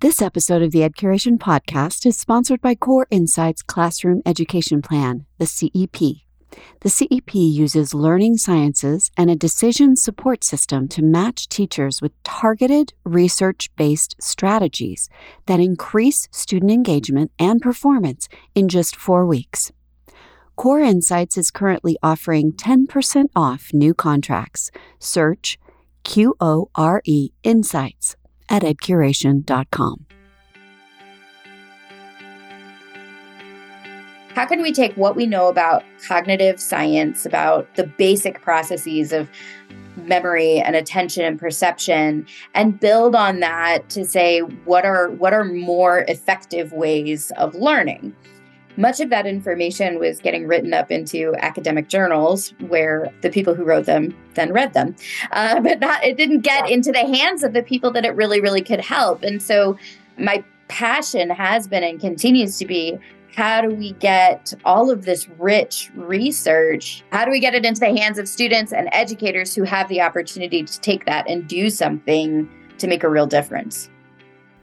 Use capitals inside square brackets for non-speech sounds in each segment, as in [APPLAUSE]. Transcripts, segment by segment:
This episode of the EdCuration podcast is sponsored by Qore Insights Classroom Education Plan, the CEP. The CEP uses learning sciences and a decision support system to match teachers with targeted, research based strategies that increase student engagement and performance in just four weeks. Qore Insights is currently offering 10% off new contracts. Search Q O R E Insights at edcuration.com. How can we take what we know about cognitive science, about the basic processes of memory and attention and perception and build on that to say what are what are more effective ways of learning? Much of that information was getting written up into academic journals where the people who wrote them then read them. Uh, [LAUGHS] but not, it didn't get into the hands of the people that it really, really could help. And so my passion has been and continues to be how do we get all of this rich research? How do we get it into the hands of students and educators who have the opportunity to take that and do something to make a real difference?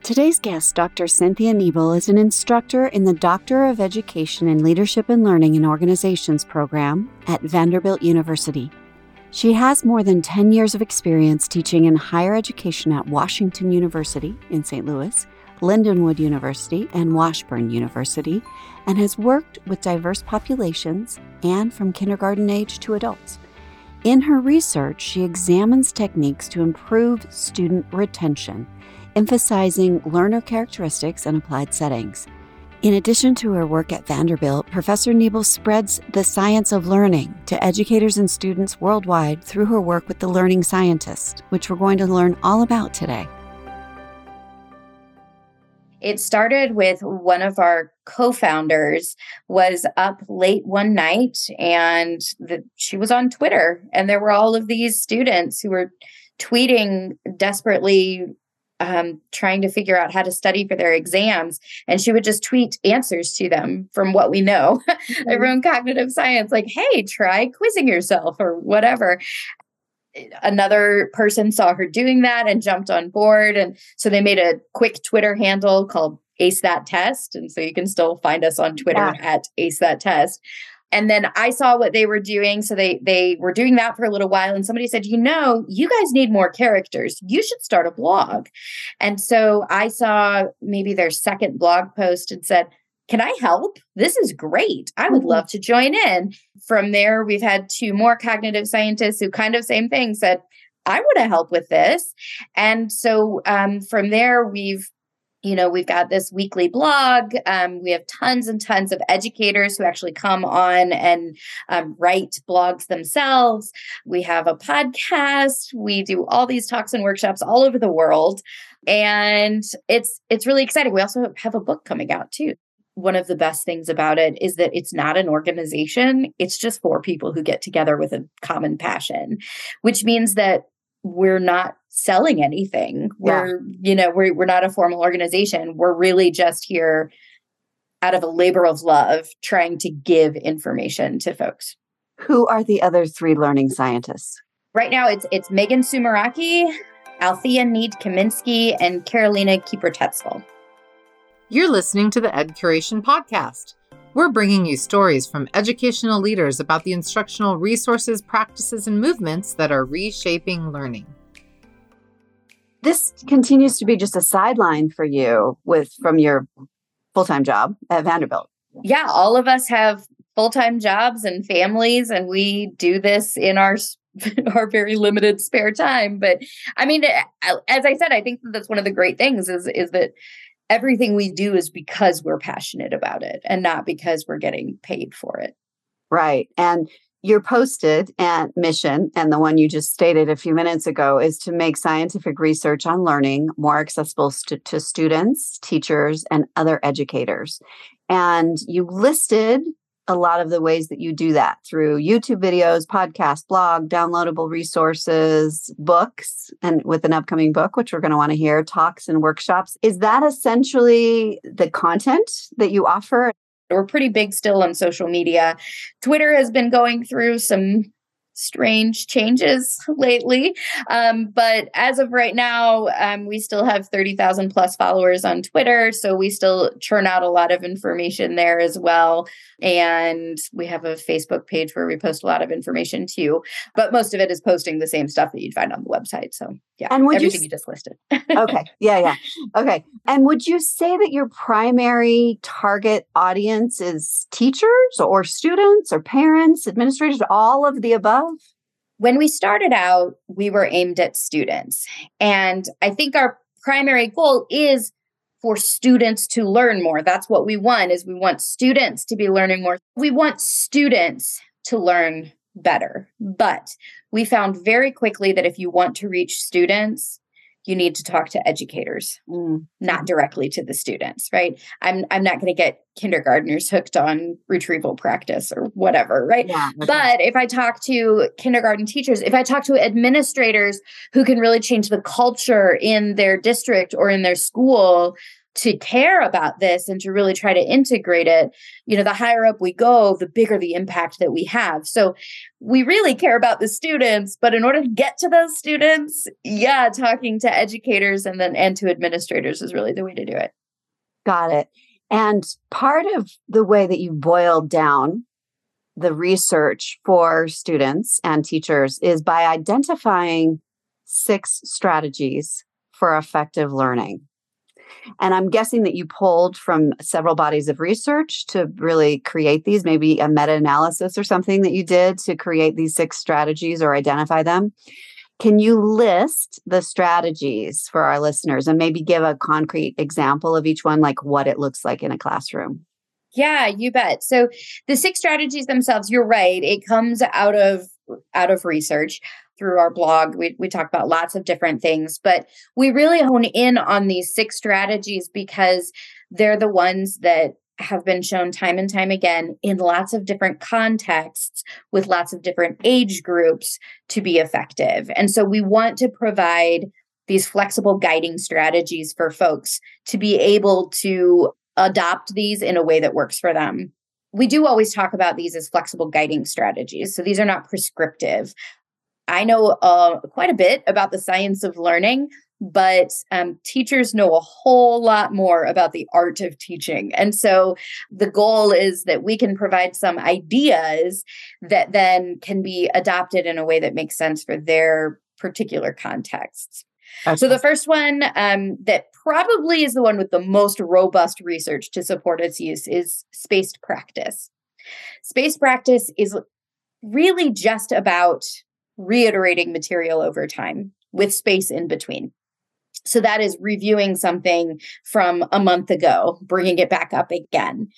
Today's guest, Dr. Cynthia Nebel, is an instructor in the Doctor of Education in Leadership and Learning in Organizations program at Vanderbilt University. She has more than 10 years of experience teaching in higher education at Washington University in St. Louis, Lindenwood University, and Washburn University, and has worked with diverse populations and from kindergarten age to adults. In her research, she examines techniques to improve student retention emphasizing learner characteristics and applied settings. In addition to her work at Vanderbilt, Professor Nebel spreads the science of learning to educators and students worldwide through her work with the Learning Scientist, which we're going to learn all about today. It started with one of our co-founders was up late one night and the, she was on Twitter and there were all of these students who were tweeting desperately um, trying to figure out how to study for their exams. And she would just tweet answers to them from what we know [LAUGHS] mm-hmm. around cognitive science, like, hey, try quizzing yourself or whatever. Another person saw her doing that and jumped on board. And so they made a quick Twitter handle called Ace That Test. And so you can still find us on Twitter yeah. at Ace That Test and then I saw what they were doing. So they they were doing that for a little while. And somebody said, you know, you guys need more characters. You should start a blog. And so I saw maybe their second blog post and said, can I help? This is great. I would mm-hmm. love to join in. From there, we've had two more cognitive scientists who kind of same thing said, I want to help with this. And so um, from there, we've you know, we've got this weekly blog. Um, we have tons and tons of educators who actually come on and um, write blogs themselves. We have a podcast. We do all these talks and workshops all over the world, and it's it's really exciting. We also have a book coming out too. One of the best things about it is that it's not an organization. It's just four people who get together with a common passion, which means that we're not selling anything. We're, yeah. you know, we're we're not a formal organization. We're really just here out of a labor of love trying to give information to folks. Who are the other three learning scientists? Right now it's it's Megan Sumeracki, Althea Need Kaminske, and Carolina Kuepper-Tetzel. You're listening to the Ed Curation podcast we're bringing you stories from educational leaders about the instructional resources, practices, and movements that are reshaping learning. This continues to be just a sideline for you with from your full-time job at Vanderbilt. Yeah, all of us have full-time jobs and families and we do this in our [LAUGHS] our very limited spare time but i mean eh, as i said i think that's one of the great things is is that everything we do is because we're passionate about it and not because we're getting paid for it. Right. And your posted and mission, and the one you just stated a few minutes ago, is to make scientific research on learning more accessible st- to students, teachers, and other educators. And you listed a lot of the ways that you do that through YouTube videos, podcast, blog, downloadable resources, books, and with an upcoming book, which we're going to want to hear, talks and workshops. Is that essentially the content that you offer? We're pretty big still on social media. Twitter has been going through some strange changes [LAUGHS] lately. Um, but as of right now, um, we still have 30,000 plus followers on Twitter. So we still churn out a lot of information there as well. And we have a Facebook page where we post a lot of information too. But most of it is posting the same stuff that you'd find on the website. So yeah, and would everything you, you just listed. [LAUGHS] okay. Yeah. Yeah. Okay. And would you say that your primary target audience is teachers or students or parents, administrators, all of the above? When we started out, we were aimed at students. And I think our primary goal is for students to learn more. That's what we want is we want students to be learning more. We want students to learn better. But we found very quickly that if you want to reach students, you need to talk to educators, mm. not directly to the students, right? I'm I'm not going to get kindergartners hooked on retrieval practice or whatever, right? Yeah, okay. But if I talk to kindergarten teachers, if I talk to administrators who can really change the culture in their district or in their school, to care about this and to really try to integrate it, you know, the higher up we go, the bigger the impact that we have. So we really care about the students, but in order to get to those students, yeah, talking to educators and then and to administrators is really the way to do it. Got it. And part of the way that you boiled down the research for students and teachers is by identifying six strategies for effective learning. And I'm guessing that you pulled from several bodies of research to really create these, maybe a meta analysis or something that you did to create these six strategies or identify them. Can you list the strategies for our listeners and maybe give a concrete example of each one, like what it looks like in a classroom? Yeah, you bet. So the six strategies themselves, you're right. It comes out of out of research through our blog. We, we talk about lots of different things, but we really hone in on these six strategies because they're the ones that have been shown time and time again in lots of different contexts with lots of different age groups to be effective. And so we want to provide these flexible guiding strategies for folks to be able to adopt these in a way that works for them we do always talk about these as flexible guiding strategies. So these are not prescriptive. I know uh, quite a bit about the science of learning, but um, teachers know a whole lot more about the art of teaching. And so the goal is that we can provide some ideas that then can be adopted in a way that makes sense for their particular contexts. Okay. So the first one um, that probably is the one with the most robust research to support its use is spaced practice. Spaced practice is really just about reiterating material over time with space in between. So that is reviewing something from a month ago, bringing it back up again.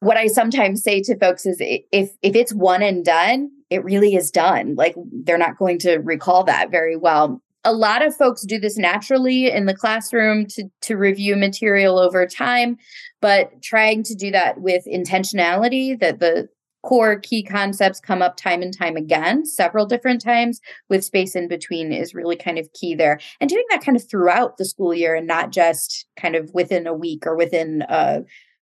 What I sometimes say to folks is if if it's one and done, it really is done. Like they're not going to recall that very well. A lot of folks do this naturally in the classroom to to review material over time, but trying to do that with intentionality that the core key concepts come up time and time again, several different times, with space in between is really kind of key there. And doing that kind of throughout the school year and not just kind of within a week or within uh,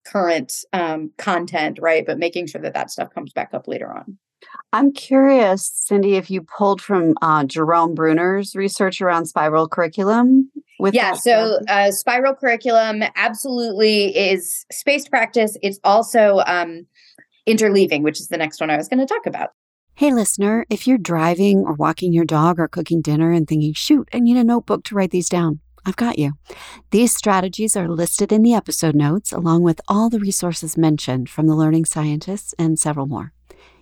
current um, content, right? But making sure that that stuff comes back up later on. I'm curious, Cindy, if you pulled from uh, Jerome Bruner's research around spiral curriculum. With yeah, so uh, spiral curriculum absolutely is spaced practice. It's also um, interleaving, which is the next one I was going to talk about. Hey, listener, if you're driving or walking your dog or cooking dinner and thinking, shoot, I need a notebook to write these down, I've got you. These strategies are listed in the episode notes, along with all the resources mentioned from the learning scientists and several more.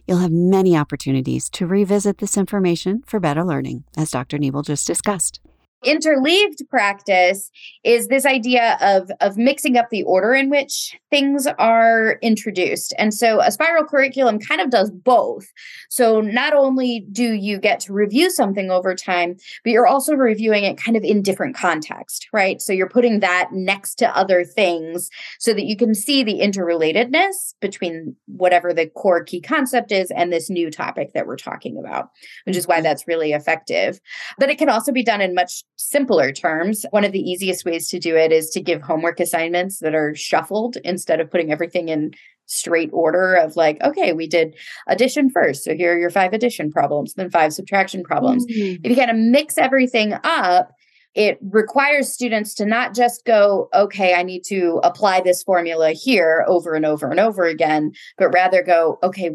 You'll have many opportunities to revisit this information for better learning, as Dr. Nebel just discussed. Interleaved practice is this idea of, of mixing up the order in which things are introduced. And so a spiral curriculum kind of does both. So not only do you get to review something over time, but you're also reviewing it kind of in different context, right? So you're putting that next to other things so that you can see the interrelatedness between whatever the core key concept is and this new topic that we're talking about, which is why mm-hmm. that's really effective. But it can also be done in much simpler terms, one of the easiest ways to do it is to give homework assignments that are shuffled instead of putting everything in straight order of like, okay, we did addition first. So here are your five addition problems, then five subtraction problems. Mm. If you kind of mix everything up, it requires students to not just go, okay, I need to apply this formula here over and over and over again, but rather go, okay,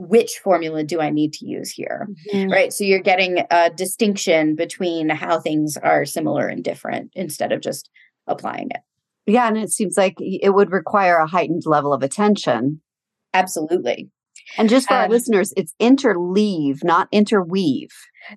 which formula do I need to use here? Mm-hmm. Right. So you're getting a distinction between how things are similar and different instead of just applying it. Yeah. And it seems like it would require a heightened level of attention. Absolutely. And just for um, our listeners, it's interleave, not interweave.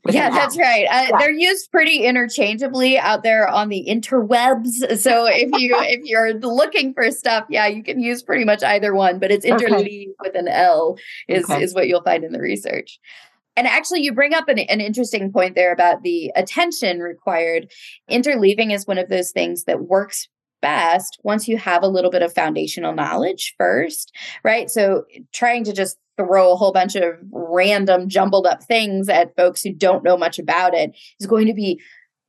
Yeah, that's right. Uh, yeah. They're used pretty interchangeably out there on the interwebs. [LAUGHS] So if you [LAUGHS] if you're looking for stuff, yeah, you can use pretty much either one. But it's interleave okay. with an L is okay. is what you'll find in the research. And actually, you bring up an, an interesting point there about the attention required. Interleaving is one of those things that works best once you have a little bit of foundational knowledge first, right? So trying to just throw a whole bunch of random jumbled up things at folks who don't know much about it is going to be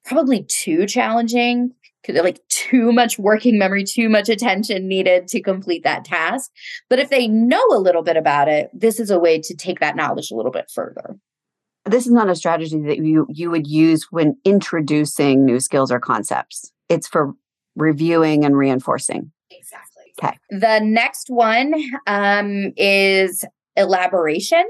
probably too challenging like too much working memory, too much attention needed to complete that task. But if they know a little bit about it, this is a way to take that knowledge a little bit further. This is not a strategy that you you would use when introducing new skills or concepts. It's for reviewing and reinforcing. Exactly. Okay. The next one um, is elaboration.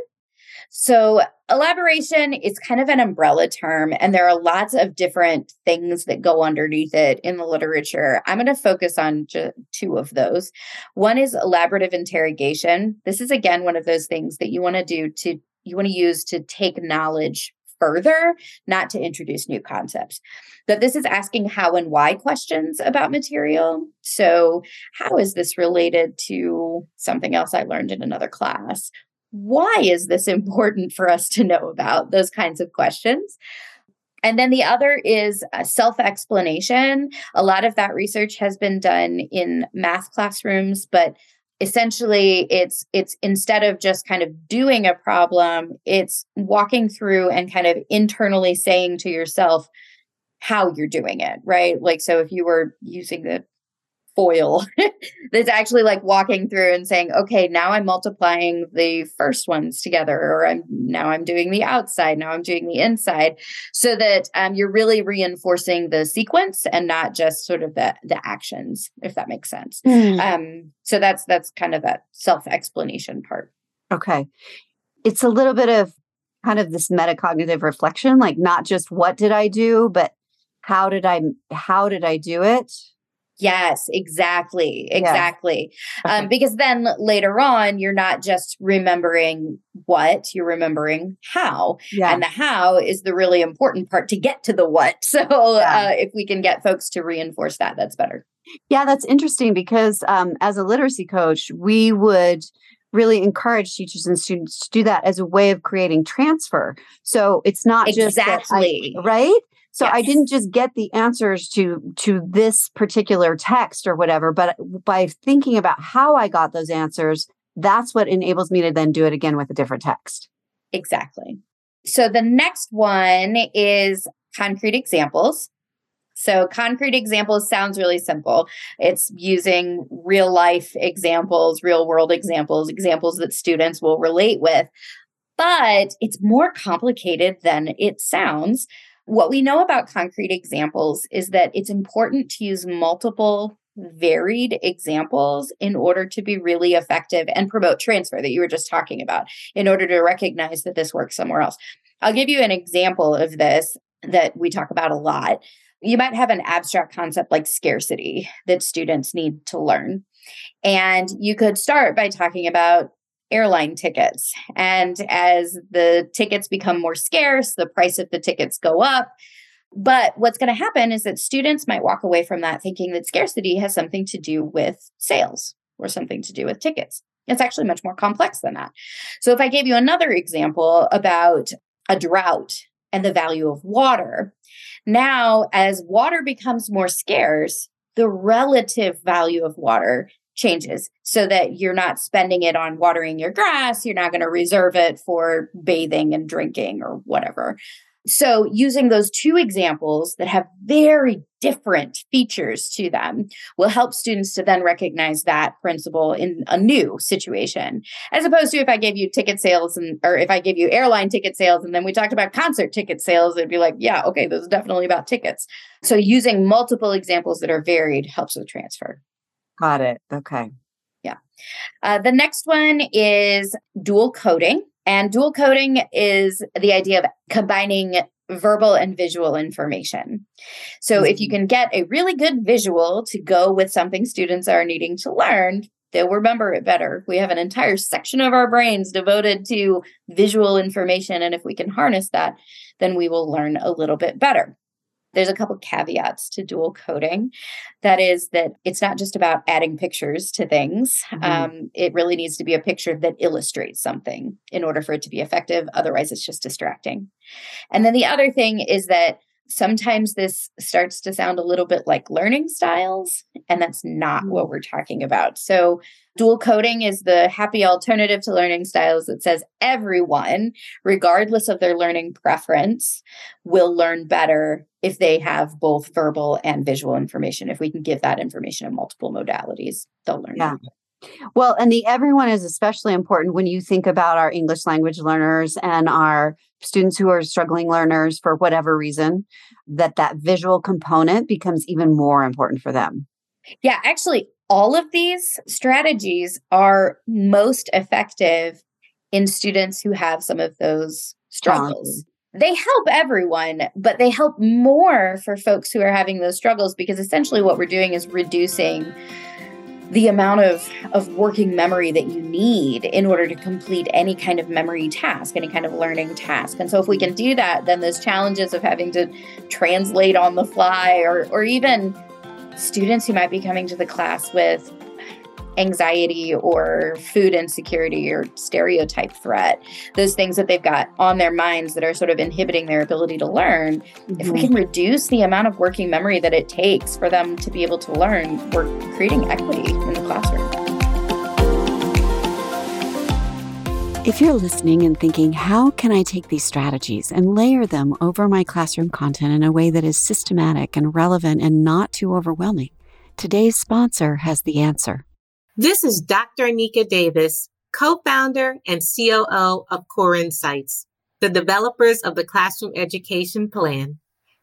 So, elaboration is kind of an umbrella term, and there are lots of different things that go underneath it in the literature. I'm going to focus on ju- two of those. One is elaborative interrogation. This is, again, one of those things that you want to do to you want to use to take knowledge further, not to introduce new concepts. That this is asking how and why questions about material. So, how is this related to something else I learned in another class? Why is this [LAUGHS] important for us to know about? Those kinds of questions. And then the other is uh, self explanation. A lot of that research has been done in math classrooms, but essentially it's it's instead of just kind of doing a problem it's walking through and kind of internally saying to yourself how you're doing it right? Like so if you were using the foil [LAUGHS] that's actually like walking through and saying okay now i'm multiplying the first ones together or i'm now i'm doing the outside now i'm doing the inside so that um, you're really reinforcing the sequence and not just sort of the the actions if that makes sense. Mm. um, so that's that's kind of that self explanation part. Okay. It's a little bit of kind of this metacognitive reflection like not just what did i do but how did i how did i do it Yes, exactly. Exactly. Um, [LAUGHS] because then later on, you're not just remembering what, you're remembering how. Yeah. And the how is the really important part to get to the what. [LAUGHS] So yeah. uh, if we can get folks to reinforce that, that's better. Yeah, that's interesting because um, as a literacy coach, we would really encourage teachers and students to do that as a way of creating transfer. So it's not exactly. just exactly right. So yes. I didn't just get the answers to to this particular text or whatever, but by thinking about how I got those answers, that's what enables me to then do it again with a different text. Exactly. So the next one is concrete examples. So, concrete examples sounds really simple. It's using real life examples, real world examples, examples that students will relate with. But it's more complicated than it sounds what we know about concrete examples is that it's important to use multiple varied examples in order to be really effective and promote transfer that you were just talking about in order to recognize that this works somewhere else. I'll give you an example of this that we talk about a lot. You might have an abstract concept like scarcity that students need to learn. And you could start by talking about airline tickets. And as the tickets become more scarce, the price of the tickets go up. But what's going to happen is that students might walk away from that thinking that scarcity has something to do with sales or something to do with tickets. It's actually much more complex than that. So, if I gave you another example about a drought and the value of water, now as water becomes more scarce, the relative value of water changes so that you're not spending it on watering your grass. You're not going to reserve it for bathing and drinking or whatever. So, using those two examples that have very different features to them will help students to then recognize that principle in a new situation, as opposed to if I gave you ticket sales and, or if I gave you airline ticket sales and then we talked about concert ticket sales, it'd be like, yeah, okay, this is definitely about tickets. So, using multiple examples that are varied helps with transfer. Got it. Okay. Yeah. Uh, the next one is dual coding. And dual coding is the idea of combining verbal and visual information. So mm-hmm. if you mm-hmm. can get a really good visual to go with something students are needing to learn, they'll remember it better. We have an entire section of our brains devoted to visual information. And if we can harness that, then we will learn a little bit better there's a couple caveats to dual coding. That is that it's not just about adding pictures to things. Mm-hmm. Um, it really needs to be a picture that illustrates something in order for it to be effective. Otherwise, it's just distracting. And then the other thing is that sometimes this starts to sound a little bit like learning styles, and that's not mm-hmm. what we're talking about. So, dual coding is the happy alternative to learning styles that says everyone, regardless of their learning preference, will learn better if they have both verbal and visual information. If we can give that information in multiple modalities, they'll learn. Yeah. Well, and the everyone is especially important when you think about our English language learners and our students who are struggling learners for whatever reason, that that visual component becomes even more important for them. Yeah, actually, all of these strategies are most effective in students who have some of those struggles. They help everyone, but they help more for folks who are having those struggles because essentially what we're doing is reducing the amount of, of working memory that you need in order to complete any kind of memory task, any kind of learning task. And so if we can do that, then those challenges of having to translate on the fly or or even students who might be coming to the class with anxiety or food insecurity or stereotype threat, those things that they've got on their minds that are sort of inhibiting their ability to learn, mm-hmm. if we mm-hmm. can reduce the amount of working memory that it takes for them to be able to learn, we're creating equity in the classroom. If you're listening and thinking, how can I take these strategies and layer them over my classroom content in a way that is systematic and relevant and not too overwhelming? Today's sponsor has the answer. This is Dr. Anika Davis, co-founder and COO of Qore Insights, the developers of the Classroom Education Plan.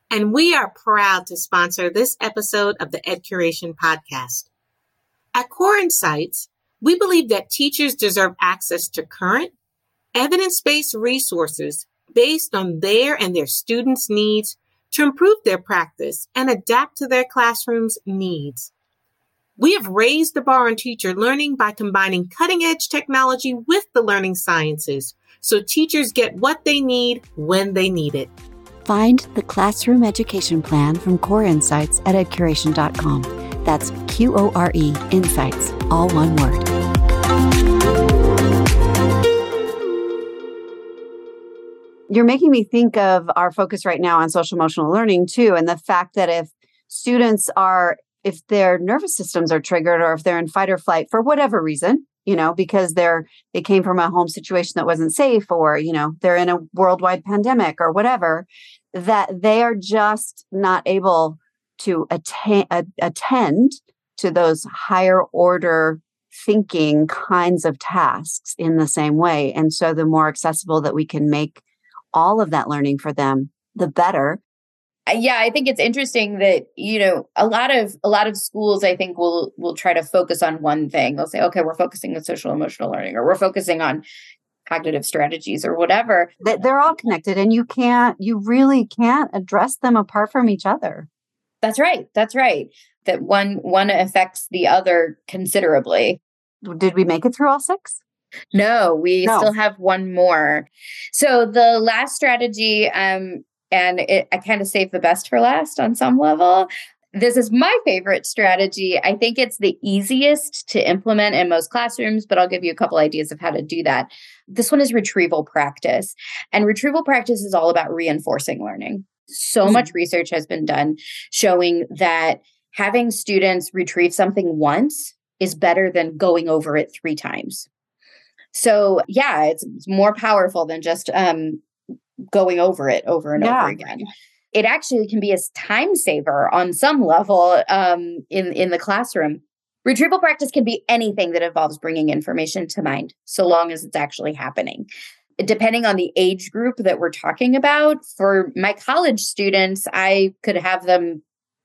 And we are proud to sponsor this episode of the Ed Curation podcast. At Qore Insights, we believe that teachers deserve access to current, evidence-based resources based on their and their students' needs to improve their practice and adapt to their classroom's needs. We have raised the bar on teacher learning by combining cutting edge technology with the learning sciences so teachers get what they need when they need it. Find the classroom education plan from Qore Insights at edcuration.com. That's Q O R E Insights, all one word. You're making me think of our focus right now on social emotional learning, too, and the fact that if students are if their nervous systems are triggered or if they're in fight or flight for whatever reason you know because they're they came from a home situation that wasn't safe or you know they're in a worldwide pandemic or whatever that they are just not able to attain, attend to those higher order thinking kinds of tasks in the same way. And so the more accessible that we can make all of that learning for them the better yeah i think it's interesting that you know a lot of a lot of schools i think will will try to focus on one thing. They'll say okay we're focusing on social emotional learning or we're focusing on cognitive strategies or whatever. They're all connected and you can't you really can't address them apart from each other. That's right that's right that one one affects the other considerably. Did we make it through all six? No, we no. still have one more. So the last strategy um, and it, I kind of save the best for last on some level. This is my favorite strategy. I think it's the easiest to implement in most classrooms, but I'll give you a couple ideas of how to do that. This one is retrieval practice. And retrieval practice is all about reinforcing learning. So mm-hmm. much research has been done showing that having students retrieve something once is better than going over it three times. So, yeah, it's, it's more powerful than just um, going over it over and yeah. over again. It actually can be a time saver on some level um, in in the classroom. Retrieval practice can be anything that involves bringing information to mind so long as it's actually happening. Depending on the age group that we're talking about for my college students i could have them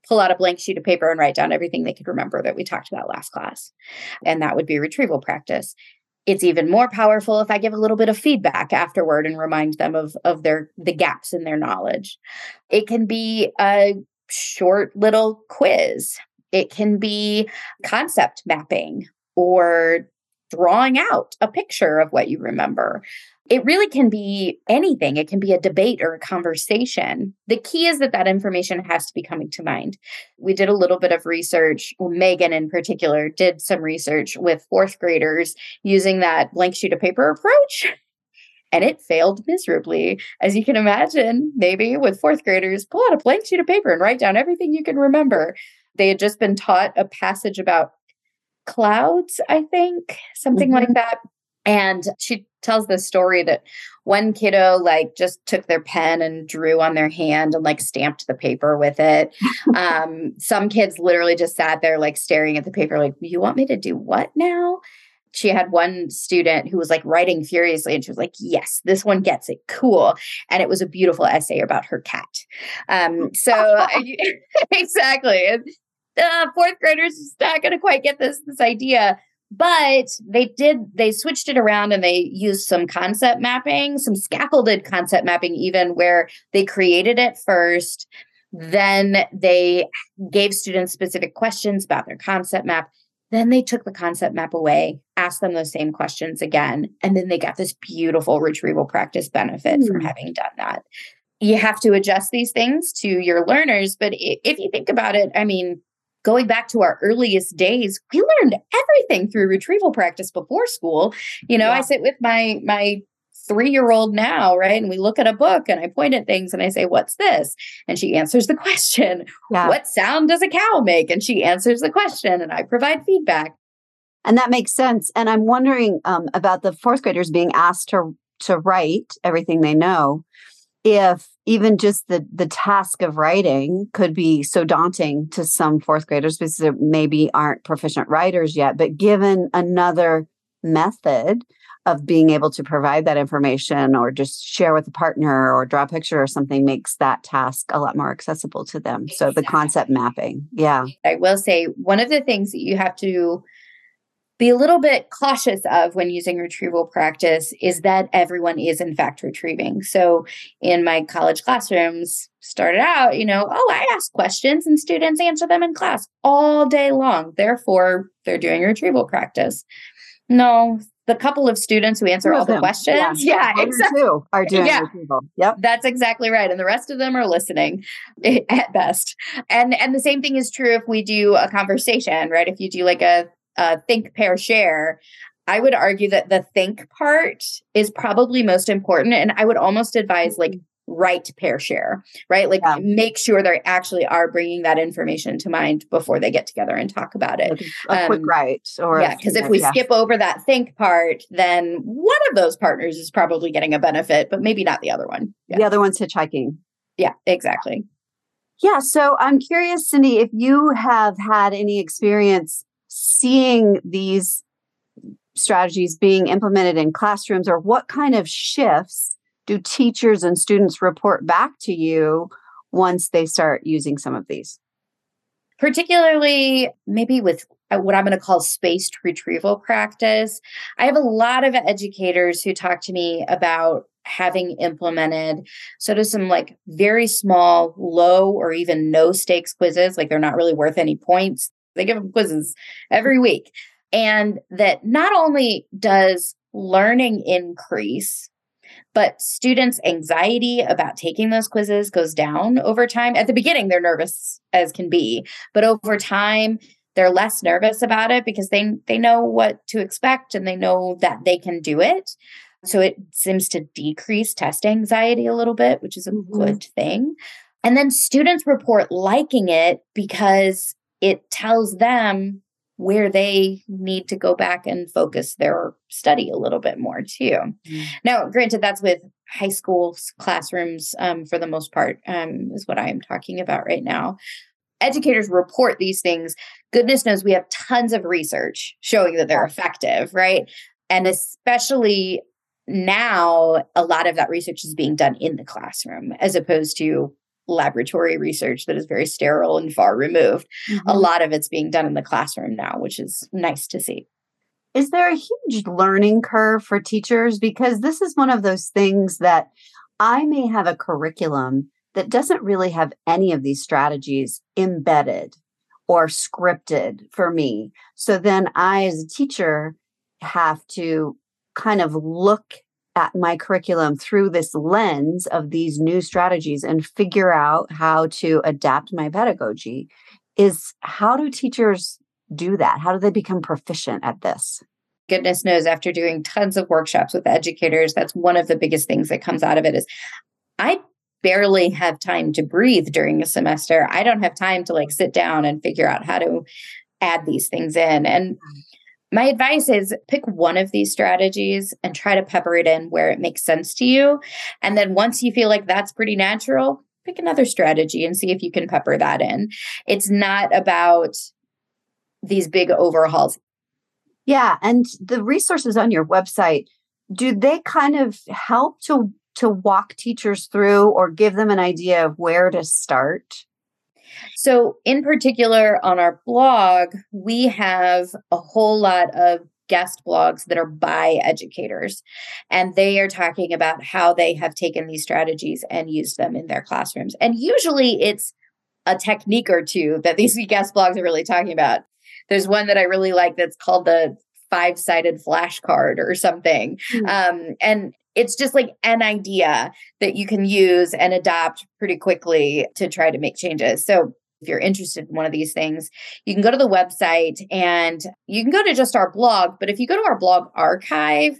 pull out a blank sheet of paper and write down everything they could remember that we talked about last class and that would be retrieval practice it's even more powerful if i give a little bit of feedback afterward and remind them of of their the gaps in their knowledge. It can be a short little quiz. It can be concept mapping or drawing out a picture of what you remember it really can be anything. It can be a debate or a conversation. The key is that that information has to be coming to mind. We did a little bit of research. Megan, in particular, did some research with fourth graders using that blank sheet of paper approach. And it failed miserably. As you can imagine, maybe with fourth graders, pull out a blank sheet of paper and write down everything you can remember. They had just been taught a passage about clouds, I think, something mm-hmm. like that. And she tells the story that one kiddo like just took their pen and drew on their hand and like stamped the paper with it. [LAUGHS] um, some kids literally just sat there like staring at the paper, like, you want me to do what now? She had one student who was like writing furiously and she was like, Yes, this one gets it. Cool. And it was a beautiful essay about her cat. Um, so [LAUGHS] [LAUGHS] exactly. Uh, fourth graders is not going to quite get this this idea but they did they switched it around and they used some concept mapping some scaffolded concept mapping even where they created it first then they gave students specific questions about their concept map then they took the concept map away asked them those same questions again and then they got this beautiful retrieval practice benefit mm. from hmm. having done that you have to adjust these things to your learners but if you think about it i mean going back to our earliest days, we learned everything through retrieval practice before school. You know, yeah. I sit with my my three year old now, right? And we look at a book and I point at things and I say, What's this? And she answers the [LAUGHS] question, yeah. What sound does a cow make? And she answers the question and I provide feedback. And that makes sense. And I'm wondering um, about the fourth graders being asked to to write everything they know if even just the the task of writing could be so daunting to some fourth graders because they maybe aren't proficient writers yet but given another method of being able to provide that information or just share with a partner or draw a picture or something makes that task a lot more accessible to them exactly. so the concept mapping yeah i will say one of the things that you have to be a little bit cautious of when using retrieval practice is that everyone is in fact retrieving. So in my college classrooms, started out, you know, oh, I ask questions and students answer them in class all day long. Therefore, they're doing retrieval practice. No, the couple of students who answer all the questions, yeah, yeah exactly, are doing yeah. retrieval. Yep, that's exactly right, and the rest of them are listening [LAUGHS] at best. And and the same thing is true if we do a conversation, right? If you do like a uh, think, pair, share, I would argue that the think part is probably most important. And I would almost advise like mm-hmm. write, pair, share, right? Like yeah. make sure they actually are bringing that information to mind before they get together and talk about it. A um, quick write. Or yeah, because if we yeah. skip over that think part, then one of those partners is probably getting a benefit, but maybe not the other one. Yeah. The other one's hitchhiking. Yeah, exactly. Yeah. So I'm curious, Cindy, if you have had any experience seeing these strategies being implemented in classrooms or what kind of shifts do teachers and students report back to you once they start using some of these? Particularly, maybe with uh, what I'm going to call spaced retrieval practice. I have a lot of educators who talk to me about having implemented sort of some like very small, low, or even no stakes quizzes. Like they're not really worth any points. They give them quizzes every week. And that not only does learning increase, but students' anxiety about taking those quizzes goes down over time. At the beginning, they're nervous as can be, but over time, they're less nervous about it because they they know what to expect and they know that they can do it. So it seems to decrease test anxiety a little bit, which is a mm-hmm. good thing. And then students report liking it because it tells them where they need to go back and focus their study a little bit more too. Mm-hmm. Now, granted, that's with high school classrooms um, for the most part, um, is what I am talking about right now. Educators report these things. Goodness knows we have tons of research showing that they're effective, right? And especially now, a lot of that research is being done in the classroom as opposed to laboratory research that is very sterile and far removed. Mm-hmm. A lot of it's being done in the classroom now, which is nice to see. Is there a huge learning curve for teachers? Because this is one of those things that I may have a curriculum that doesn't really have any of these strategies embedded or scripted for me. So then I, as a teacher, have to kind of look at my curriculum through this lens of these new strategies and figure out how to adapt my pedagogy is how do teachers do that? How do they become proficient at this? Goodness knows after doing tons of workshops with educators, that's one of the biggest things that comes out of it is I barely have time to breathe during a semester. I don't have time to like sit down and figure out how to add these things in. And mm. My advice is pick one of these strategies and try to pepper it in where it makes sense to you. And then once you feel like that's pretty natural, pick another strategy and see if you can pepper that in. It's not about these big overhauls. Yeah. And the resources on your website, do they kind of help to to walk teachers through or give them an idea of where to start? So, in particular, on our blog, we have a whole lot of guest blogs that are by educators. And they are talking about how they have taken these strategies and used them in their classrooms. And usually it's a technique or two that these [LAUGHS] guest blogs are really talking about. There's one that I really like that's called the five sided flashcard or something. Mm-hmm. Um, and it's just like an idea that you can use and adopt pretty quickly to try to make changes. So if you're interested in one of these things, you can go to the website and you can go to just our blog. But if you go to our blog archive,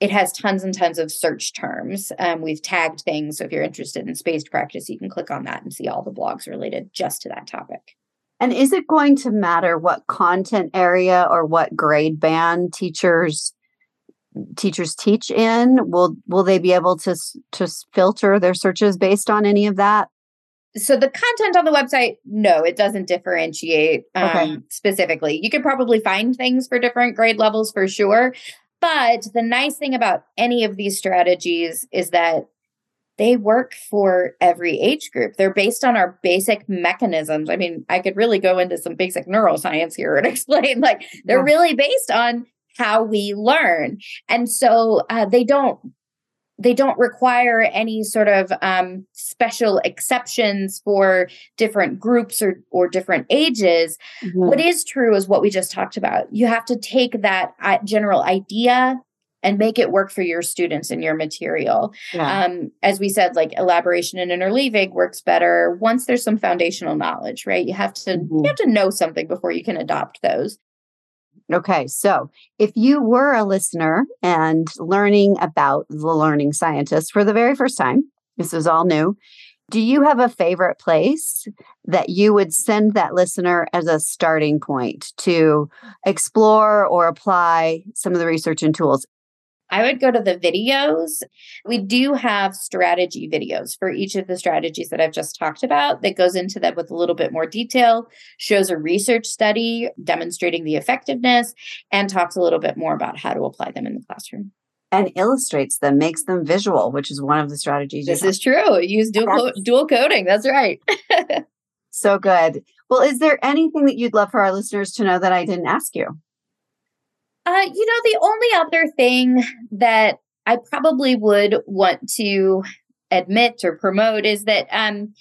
it has tons and tons of search terms. Um, we've tagged things. So if you're interested in spaced practice, you can click on that and see all the blogs related just to that topic. And is it going to matter what content area or what grade band teachers teachers teach in? Will will they be able to to filter their searches based on any of that? So the content on the website, no, it doesn't differentiate um, okay. specifically. You could probably find things for different grade levels for sure. But the nice thing about any of these strategies is that they work for every age group. They're based on our basic mechanisms. I mean, I could really go into some basic neuroscience here and [LAUGHS] explain like they're yeah. really based on how we learn. And so uh, they don't they don't require any sort of um, special exceptions for different groups or or different ages. Mm-hmm. What is true is what we just talked about. You have to take that uh, general idea and make it work for your students and your material. Yeah. Um, as we said, like elaboration and interleaving works better once there's some foundational knowledge, right? You have to mm-hmm. you have to know something before you can adopt those. Okay, so if you were a listener and learning about the learning scientist for the very first time, this is all new. Do you have a favorite place that you would send that listener as a starting point to explore or apply some of the research and tools? I would go to the videos. We do have strategy videos for each of the strategies that I've just talked about that goes into that with a little bit more detail, shows a research study demonstrating the effectiveness, and talks a little bit more about how to apply them in the classroom. And illustrates them, makes them visual, which is one of the strategies. This is true. Use dual, dual coding. That's right. [LAUGHS] so good. Well, is there anything that you'd love for our listeners to know that I didn't ask you? Uh, you know, the only other thing that I probably would want to admit or promote is that um,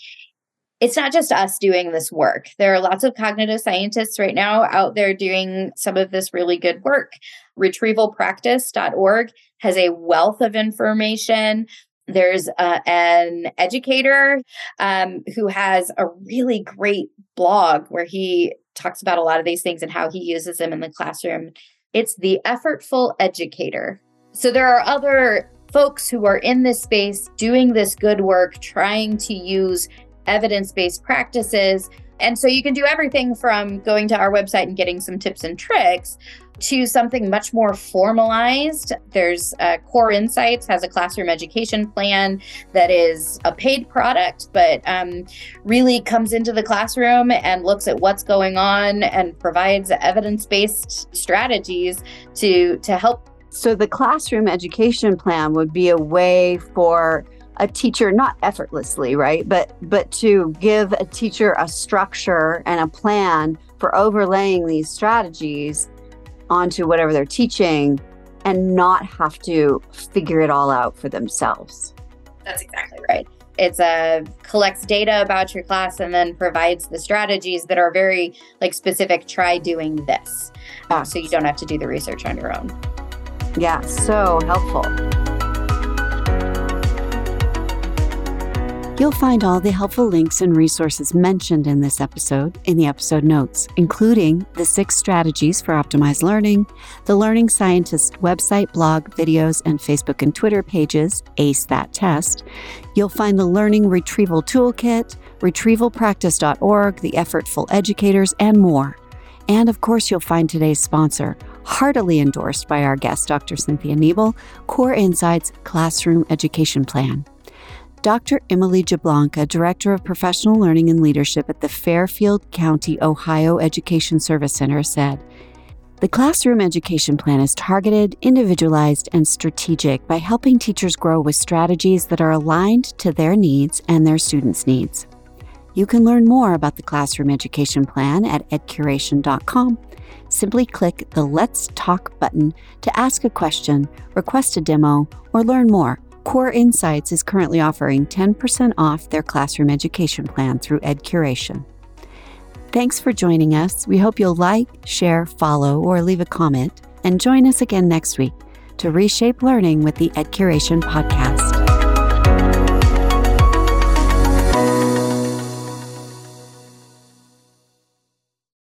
it's not just us doing this work. There are lots of cognitive scientists right now out there doing some of this really good work. Retrievalpractice.org has a wealth of information. There's uh, an educator um, who has a really great blog where he talks about a lot of these things and how he uses them in the classroom. It's the effortful educator. So there are other folks who are in this space doing this good work, trying to use evidence based practices And so you can do everything from going to our website and getting some tips and tricks to something much more formalized. There's uh, Qore Insights has a classroom education plan that is a paid product, but um, really comes into the classroom and looks at what's going on and provides evidence-based strategies to to help. So the classroom education plan would be a way for a teacher not effortlessly right? But but to give a teacher a structure and a plan for overlaying these strategies onto whatever they're teaching and not have to figure it all out for themselves. That's exactly right. It's a collects data about your class and then provides the strategies that are very like specific try doing this. Yeah. so you don't have to do the research on your own. Yeah so helpful You'll find all the helpful links and resources mentioned in this episode in the episode notes, including the six strategies for optimized learning, the Learning Scientist website, blog, videos, and Facebook and Twitter pages, Ace That Test. You'll find the Learning Retrieval Toolkit, retrievalpractice.org, the Effortful Educators, and more. And of course, you'll find today's sponsor, heartily endorsed by our guest, Dr. Cynthia Nebel, Qore Insights Classroom Education Plan. Dr. Emily Jablanca, Director of Professional Learning and Leadership at the Fairfield County, Ohio Education Service Center, said, the classroom education plan is targeted, individualized, and strategic by helping teachers grow with strategies that are aligned to their needs and their students' needs. You can learn more about the classroom education plan at edcuration.com. Simply click the Let's Talk button to ask a question, request a demo, or learn more. Qore Insights is currently offering 10% off their classroom education plan through EdCuration. Thanks for joining us. We hope you'll like, share, follow, or leave a comment, and join us again next week to reshape learning with the EdCuration podcast.